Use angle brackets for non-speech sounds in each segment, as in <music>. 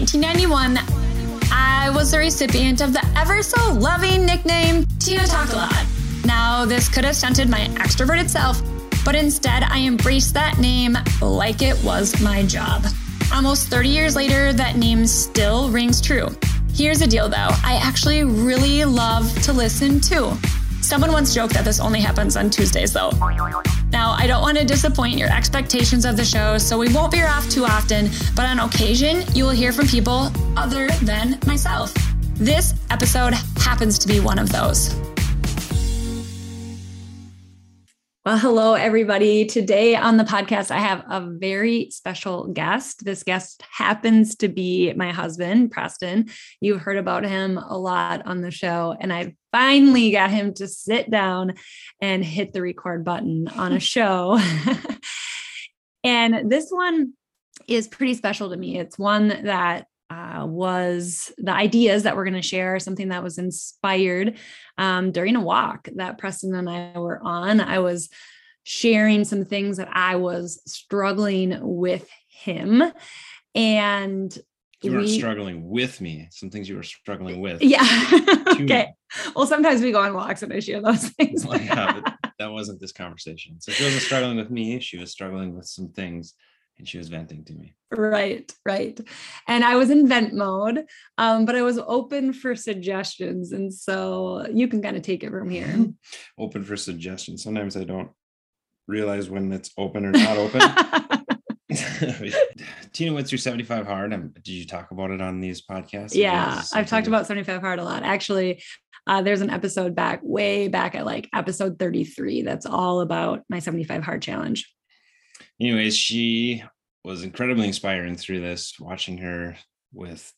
1991, I was the recipient of the ever so loving nickname Tena Talk a Lot. Now, this could have stunted my extroverted self, but instead I embraced that name like it was my job. Almost 30 years later, that name still rings true. Here's the deal though I actually really love to listen too. Someone once joked that this only happens on Tuesdays though. Now, I don't want to disappoint your expectations of the show, so we won't veer off too often, but on occasion, you will hear from people other than myself. This episode happens to be one of those. Well, hello, everybody. Today on the podcast, I have a very special guest. This guest happens to be my husband, Preston. You've heard about him a lot on the show, and I finally got him to sit down and hit the record button on a show. <laughs> and this one is pretty special to me. It's one that uh, was the ideas that we're going to share, something that was inspired um, during a walk that Preston and I were on. I was sharing some things that I was struggling with him. And you weren't we, struggling with me, some things you were struggling with. Yeah. <laughs> okay. Well, sometimes we go on walks and I share those <laughs> things. well, yeah, <laughs> that wasn't this conversation. So she wasn't struggling with me, she was struggling with some things and she was venting to me. Right, right. And I was in vent mode, um, but I was open for suggestions. And so you can kind of take it from here. <laughs> open for suggestions. Sometimes I don't realize when it's open or not open. <laughs> <laughs> Tena went through 75 hard. Um, did you talk about it on these podcasts? Yeah, I've talked about 75 hard a lot. Actually, uh, there's an episode back, way back at like episode 33, that's all about my 75 hard challenge anyways, she was incredibly inspiring through this, watching her with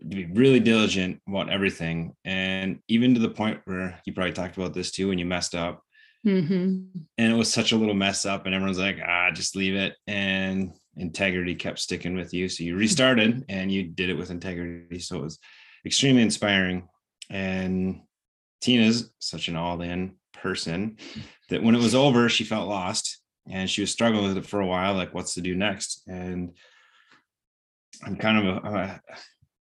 to be really diligent about everything. And even to the point where you probably talked about this too when you messed up. Mm-hmm. And it was such a little mess up, and everyone's like, ah, just leave it. And integrity kept sticking with you. So you restarted and you did it with integrity. So it was extremely inspiring. And Tena's such an all in person that when it was over, she felt lost and she was struggling with it for a while like what's to do next? And i'm kind of a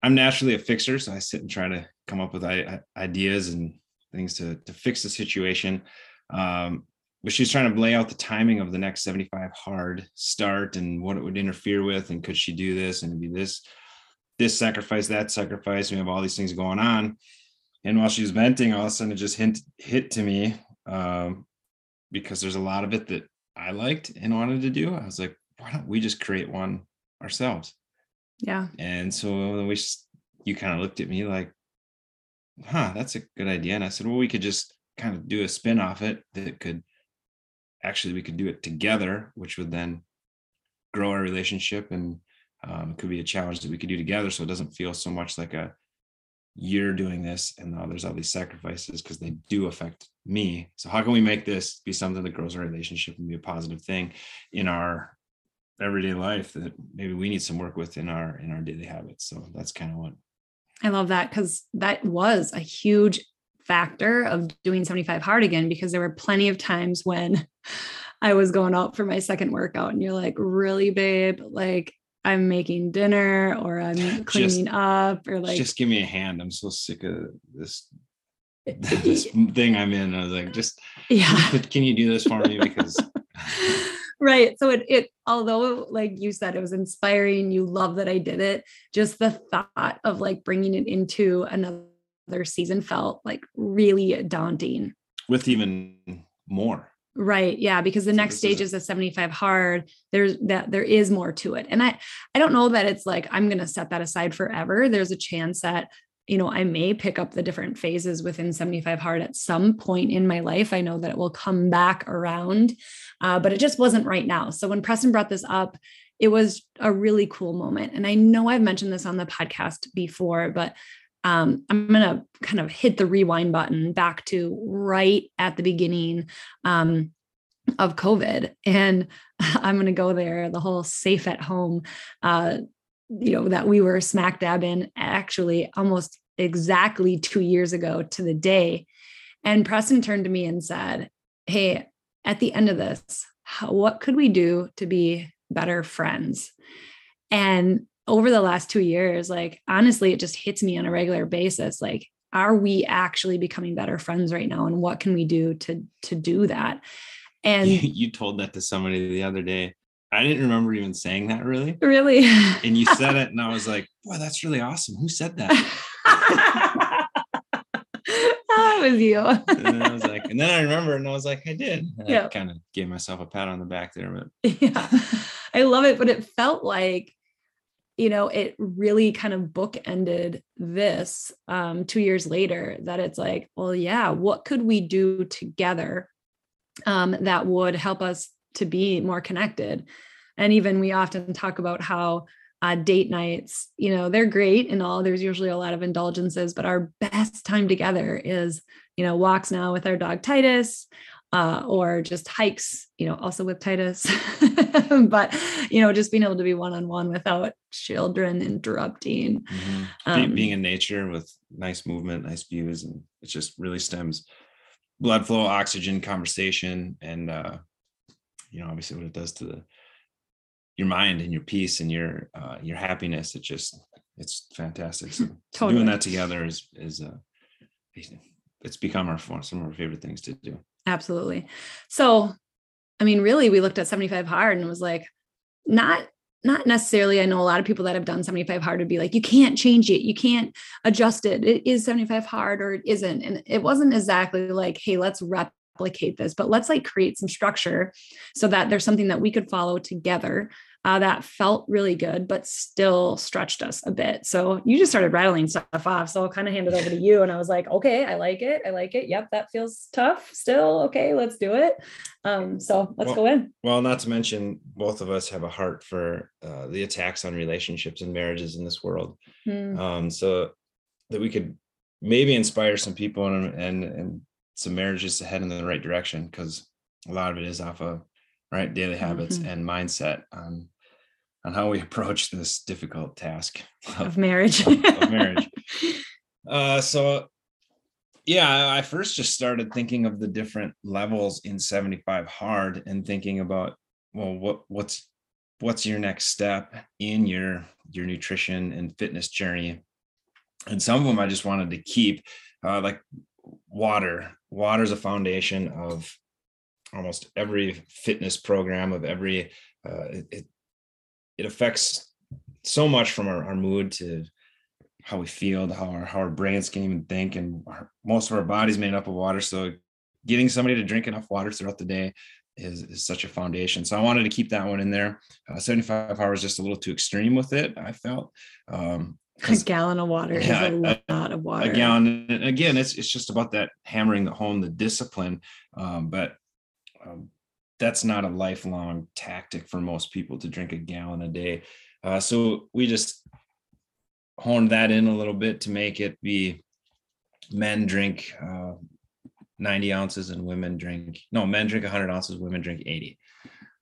i'm naturally a fixer so i sit and try to come up with ideas and things to to fix the situation. Um, but she's trying to lay out the timing of the next 75 hard start and what it would interfere with and could she do this and be this this sacrifice that sacrifice we have all these things going on. And while she was venting all of a sudden it just hint hit to me um, because there's a lot of it that I liked and wanted to do, I was like, why don't we just create one ourselves? Yeah. And so we, just, you kind of looked at me like, huh, that's a good idea. And I said, well, we could just kind of do a spin off it that could actually, we could do it together, which would then grow our relationship and um, it could be a challenge that we could do together. So it doesn't feel so much like a, you're doing this and now there's all these sacrifices because they do affect me. So how can we make this be something that grows our relationship and be a positive thing in our everyday life that maybe we need some work with in our in our daily habits? So that's kind of what i love that because that was a huge factor of doing 75 hard again because there were plenty of times when <laughs> i was going out for my second workout and you're like really babe? Like I'm making dinner or I'm <laughs> cleaning just, up or like just give me a hand. I'm so sick of this <laughs> <laughs> this thing I'm in. I was like, just yeah, can you do this for me? Because right. So it it although like you said, it was inspiring. You love that I did it. Just the thought of like bringing it into another season felt like really daunting. With even more Right. Yeah. Because the so next stage is, a 75 hard. There's that there is more to it. And I I don't know that it's like I'm gonna set that aside forever. There's a chance that you know, I may pick up the different phases within 75 hard at some point in my life. I know that it will come back around, uh, but it just wasn't right now. So when Preston brought this up, it was a really cool moment. And I know I've mentioned this on the podcast before, but um, I'm going to kind of hit the rewind button back to right at the beginning um, of COVID. And <laughs> I'm going to go there, the whole safe at home, uh, you know, that we were smack dab in actually almost exactly two years ago to the day. And Preston turned to me and said, Hey, at the end of this, how, what could we do to be better friends? And over the last two years, like honestly, it just hits me on a regular basis. Like, are we actually becoming better friends right now? And what can we do to to do that? And you, <laughs> you told that to somebody the other day. I didn't remember even saying that really. Really? And you said it, and I was like, <laughs> boy, that's really awesome. Who said that? it was you. and I was like, and then I remember, and I was like, I did. And Yeah. I kind of gave myself a pat on the back there, but <laughs> yeah i love it but it felt like you know it really kind of bookended this um two years later that it's like well yeah what could we do together um that would help us to be more connected? And even we often talk about how uh, date nights you know they're great and all there's usually a lot of indulgences but our best time together is you know walks now with our dog titus uh, or just hikes, you know, also with Titus. <laughs> but, you know, just being able to be one on one without children interrupting. Mhm. Um, being in nature with nice movement, nice views, and it just really stems blood flow, oxygen, conversation, and uh, you know, obviously what it does to the your mind and your peace and your uh, your happiness. It just it's fantastic. So, <laughs> so Totally. doing that together is is uh, it's become our some of our favorite things to do. Absolutely. So, I mean, really, we looked at 75 hard and was like, not not necessarily. I know a lot of people that have done 75 hard would be like, you can't change it, you can't adjust it. It is 75 hard or it isn't. And it wasn't exactly like, hey, let's replicate this, but let's like create some structure so that there's something that we could follow together. Uh, that felt really good, but still stretched us a bit. So you just started rattling stuff off. So I'll kind of hand it over to you. And I was like, okay, I like it. I like it. Yep, that feels tough still. Okay, let's do it. Um, so let's Well- go in. Well, not to mention, both of us have a heart for uh, the attacks on relationships and marriages in this world. Hmm. um, so that we could maybe inspire some people and and and some marriages to head in the right direction because a lot of it is off of right daily habits Mhm. and mindset on on how we <laughs> approach this difficult task of of, marriage. of- <laughs> of marriage. uh so yeah I- i first just started thinking of the different levels in 75 hard and thinking about well what what's what's your next step in your your nutrition and fitness journey and some of them i just wanted to keep uh, like water water is a foundation of almost every fitness program of every uh, it, it affects so much from our, our mood to how we feel to how our, how our brains can even think and our, most of our body's made up of water so getting somebody to drink enough water throughout the day is, is such a foundation so i wanted to keep that one in there uh, 75 hard's just a little too extreme with it i felt um <laughs> a gallon of water Yeah, is a lot of water. a gallon and again it's it's just about that hammering the home the discipline um, but um, that's not a lifelong tactic for most people to drink a gallon a day. Uh, so we just honed that in a little bit to make it be men drink uh, 90 ounces and women drink no men drink 100 ounces women drink 80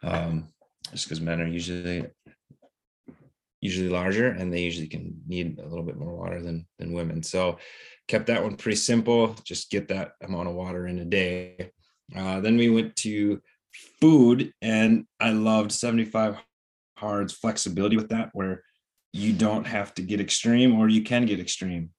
um, just because men are usually usually larger and they usually can need a little bit more water than than women. So kept that one pretty simple just get that amount of water in a day. Uh, then we went to food and i loved 75 hard's flexibility with that where you don't have to get extreme or you can get extreme.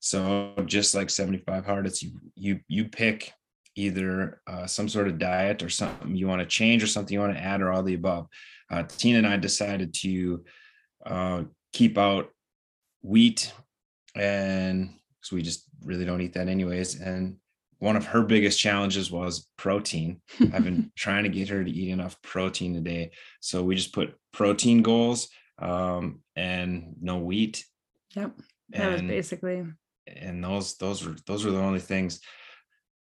So just like 75 hard it's you you you pick either uh, some sort of diet or something you want to change or something you want to add or all the above. Uh, tena and i decided to uh, keep out wheat and because we just really don't eat that anyways and one of her biggest challenges was protein. <laughs> I've been trying to get her to eat enough protein a day. So we just put protein goals um, and no wheat. Yep. That was basically and those those were those were the only things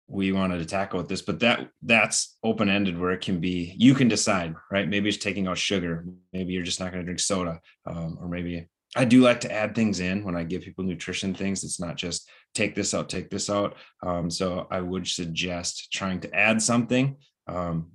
we wanted to tackle with this but that that's open ended where it can be you can decide right? Maybe it's taking out sugar. Maybe you're just not going to drink soda um, or maybe i do like to add things in when i give people nutrition things. It's not just take this out take this out. Um, so i would suggest trying to add something um,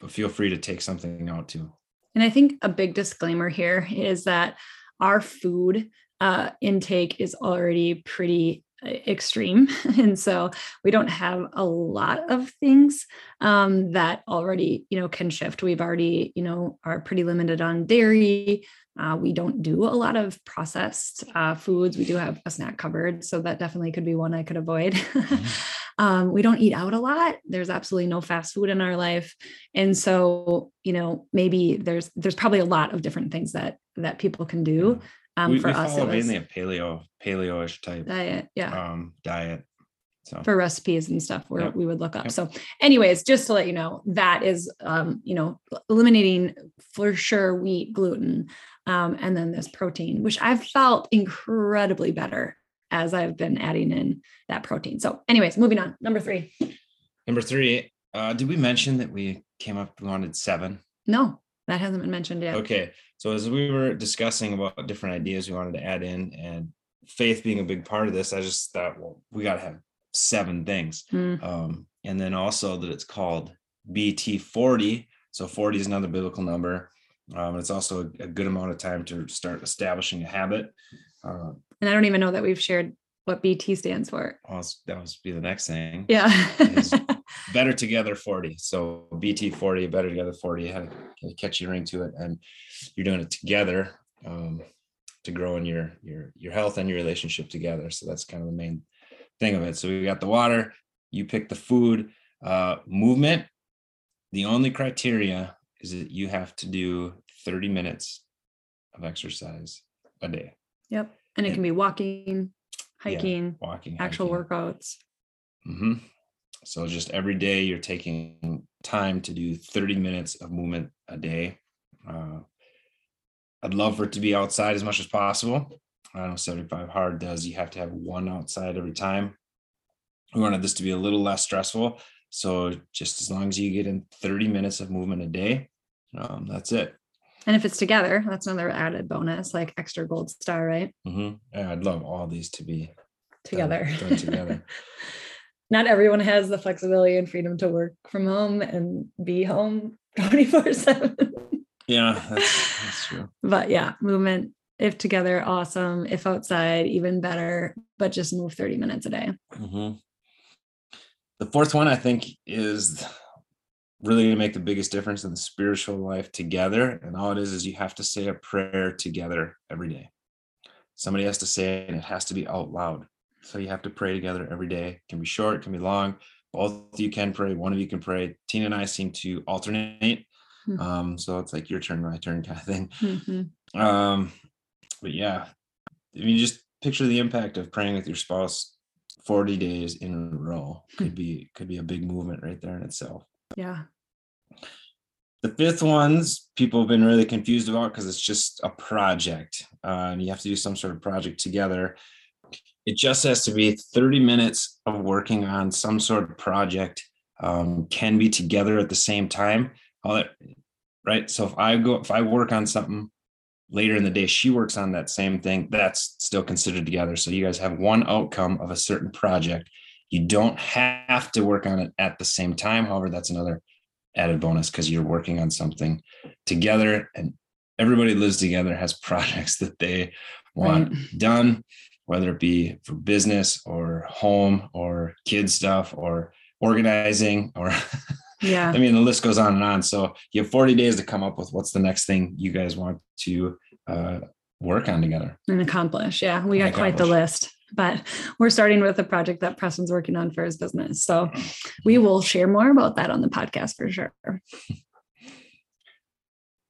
but feel free to take something out too. And I think a big disclaimer here is that our food uh, intake is already pretty extreme. <laughs> And so we don't have a lot of things um, that already you know can shift. We've already you know are pretty limited on dairy. Uh, we don't do a lot of processed uh, foods. We do have a snack cupboard so that definitely could be one i could avoid. Mm-hmm. <laughs> um, we don't eat out a lot. There's absolutely no fast food in our life. And so you know maybe there's there's probably a lot of different things that that people can do um, we, for we us, follow mainly a paleo paleo-ish type diet. Yeah. Um, diet. So for recipes and stuff where yep. we would look up. Yep. So, anyways, just to let you know, that is um, you know, eliminating for sure wheat, gluten, um, and then this protein, which I've felt incredibly better as I've been adding in that protein. So, anyways, moving on. Number three. Number three. Uh, did we mention that we came up we wanted seven? No, that hasn't been mentioned yet. Okay. So as we were discussing about different ideas we wanted to add in and faith being a big part of this, I just thought, well, we got to have seven things. Mm. Um, and then also that it's called BT40. So 40 is another biblical number. Um, it's also a, a, good amount of time to start establishing a habit. Uh, and I don't even know that we've shared what BT stands for. Well, that was be the next thing. Yeah. <laughs> better together 40. So BT 40, better together 40 had a catchy ring to it. And you're doing it together um, to grow in your your your health and your relationship together. So that's kind of the main thing of it. So we got the water, you pick the food, uh, movement. The only criteria is that you have to do 30 minutes of exercise a day. Yep. And it and, can be walking, hiking, yeah, walking, actual hiking. workouts. Mm-hmm. So just every day you're taking time to do 30 minutes of movement a day. Uh, I'd love for it to be outside as much as possible. I don't know 75 hard does. You have to have one outside every time. We wanted this to be a little less stressful. So just as long as you get in 30 minutes of movement a day, um, that's it. And if it's together, that's another added bonus, like extra gold star, right? Mm-hmm. Yeah, I'd love all these to be together. Done, done together. <laughs> Not everyone has the flexibility and freedom to work from home and be home <laughs> 24 7. Yeah, that's, that's true. but yeah, movement, if together, awesome. If outside, even better, but just move 30 minutes a day. Mm-hmm. The fourth one, I think, is really going to make the biggest difference in the spiritual life together. And all it is, is you have to say a prayer together every day. Somebody has to say it, and it has to be out loud. So you have to pray together every day. It can be short, can be long. Both of you can pray. One of you can pray. Tena and I seem to alternate. Mm-hmm. Um, so it's like your turn, my turn <laughs> kind of thing. Mm-hmm. Um, but yeah, I mean, just picture the impact of praying with your spouse 40 days in a row could be could be a big movement right there in itself. Yeah. The fifth ones people have been really confused about because it's just a project, uh, and you have to do some sort of project together. It just has to be 30 minutes of working on some sort of project. Um, can be together at the same time all that right so if i go if i work on something later in the day she works on that same thing that's still considered together so you guys have one outcome of a certain project you don't have to work on it at the same time however that's another added bonus because you're working on something together and everybody lives together has <laughs> projects that they want right. done whether it be for business or home or kid stuff or organizing or <laughs> Yeah. I mean, the list goes on and on. So you have 40 days to come up with what's the next thing you guys want to uh, work on together and accomplish. Yeah. We got quite the list, but we're starting with a project that Preston's working on for his business. So <clears throat> we will share more about that on the podcast for sure.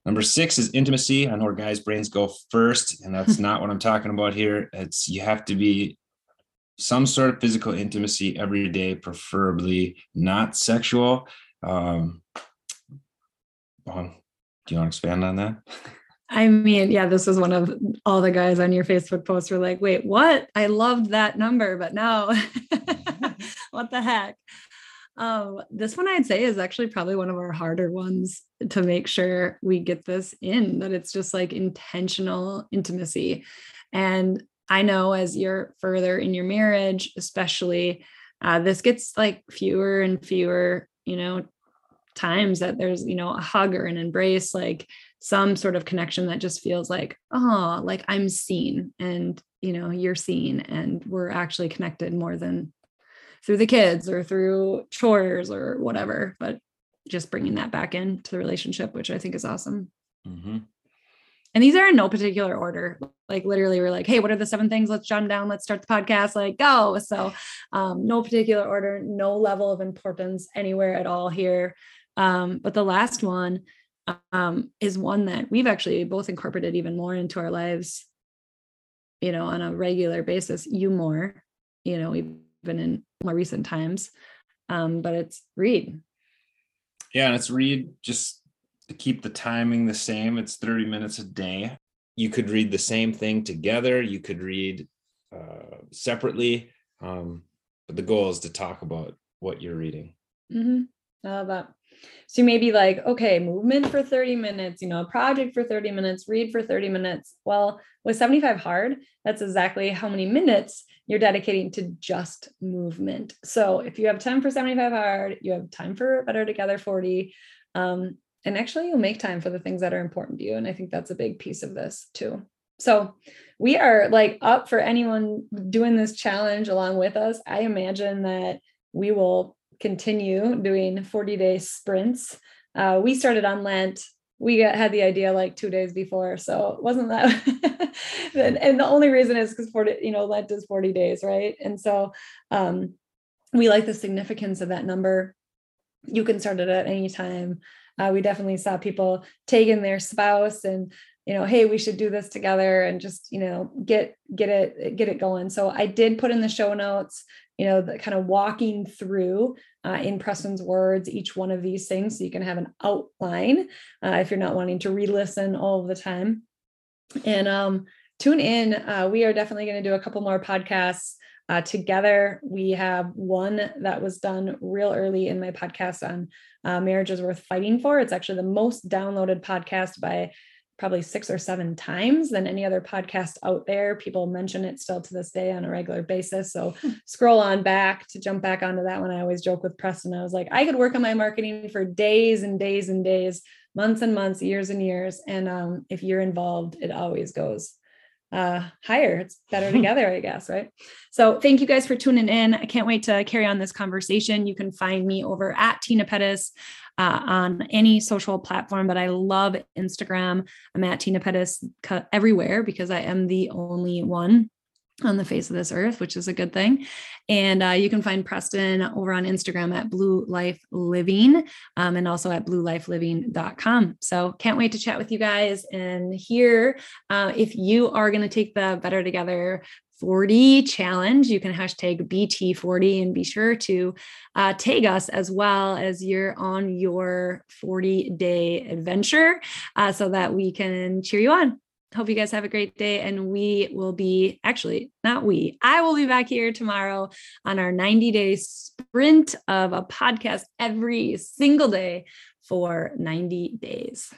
Number six is intimacy. I know where guys' brains go first, and that's <laughs> not what I'm talking about here. It's you have to be some sort of physical intimacy every day, preferably not sexual. Um, do you want to expand on that? I mean, yeah, this was one of all the guys on your Facebook post were like, wait, what? I loved that number, but now <laughs> <laughs> what the heck? Um, this one I'd say is actually probably one of our harder ones to make sure we get this in, that it's just like intentional intimacy. And I know as you're further in your marriage, especially, uh, this gets like fewer and fewer, you know, times that there's you know a hug or an embrace like some sort of connection that just feels like oh like i'm seen and you know you're seen and we're actually connected more than through the kids or through chores or whatever but just bringing that back into the relationship which i think is awesome. Mm-hmm. and these are in no particular order. Like literally we're like hey what are the seven things? Let's jot them down. Let's start the podcast. Like go. So um, no particular order no level of importance anywhere at all here. Um, but the last one um, is one that we've actually both incorporated even more into our lives, you know, on a regular basis. You more, you know, even in more recent times. Um, but it's read. Yeah, and it's read just to keep the timing the same. It's 30 minutes a day. You could read the same thing together. You could read uh, separately. Um, but the goal is to talk about what you're reading. Mm-hmm. I love that. So you may be like, okay, movement for 30 minutes, you know, a project for 30 minutes, read for 30 minutes. Well, with 75 hard, that's exactly how many minutes you're dedicating to just movement. So if you have time for 75 hard, you have time for Better Together 40. Um, and actually, you'll make time for the things that are important to you. And I think that's a big piece of this too. So we are like up for anyone doing this challenge along with us. I imagine that we will continue doing 40 day sprints. Uh, we started on Lent. We got, had the idea like two days before, so it wasn't that. <laughs> and, and, the only reason is because 40, you know, Lent is 40 days, right? And so um, we like the significance of that number. You can start it at any time. Uh, we definitely saw people taking their spouse and you know hey we should do this together and just you know get get it get it going so i did put in the show notes you know, the kind of walking through uh, in Preston's words each one of these things so you can have an outline uh, if you're not wanting to re-listen all the time. And um, tune in. Uh, we are definitely going to do a couple more podcasts uh, together. We have one that was done real early in my podcast on uh, marriage is worth fighting for. It's actually the most downloaded podcast by probably six or seven times than any other podcast out there. People mention it still to this day on a regular basis. So hmm. scroll on back to jump back onto that one. I always joke with Preston. I was like, I could work on my marketing for days and days and days, months and months, years and years. And um, if you're involved, it always goes uh, higher. It's better <laughs> together, I guess, right? So thank you guys for tuning in. I can't wait to carry on this conversation. You can find me over at Tena Pettis uh, on any social platform, but I love Instagram. I'm at Tena Pettis everywhere because I am the only one on the face of this earth, which is a good thing. And uh, you can find Preston over on Instagram at Blue Life Living um, and also at bluelifeliving.com. So can't wait to chat with you guys and hear uh, if you are going to take the Better Together 40 challenge. You can hashtag BT40 and be sure to uh, tag us as well as you're on your 40 day adventure uh, so that we can cheer you on. Hope you guys have a great day. And we will be actually, not we, I will be back here tomorrow on our 90 day sprint of a podcast every single day for 90 days.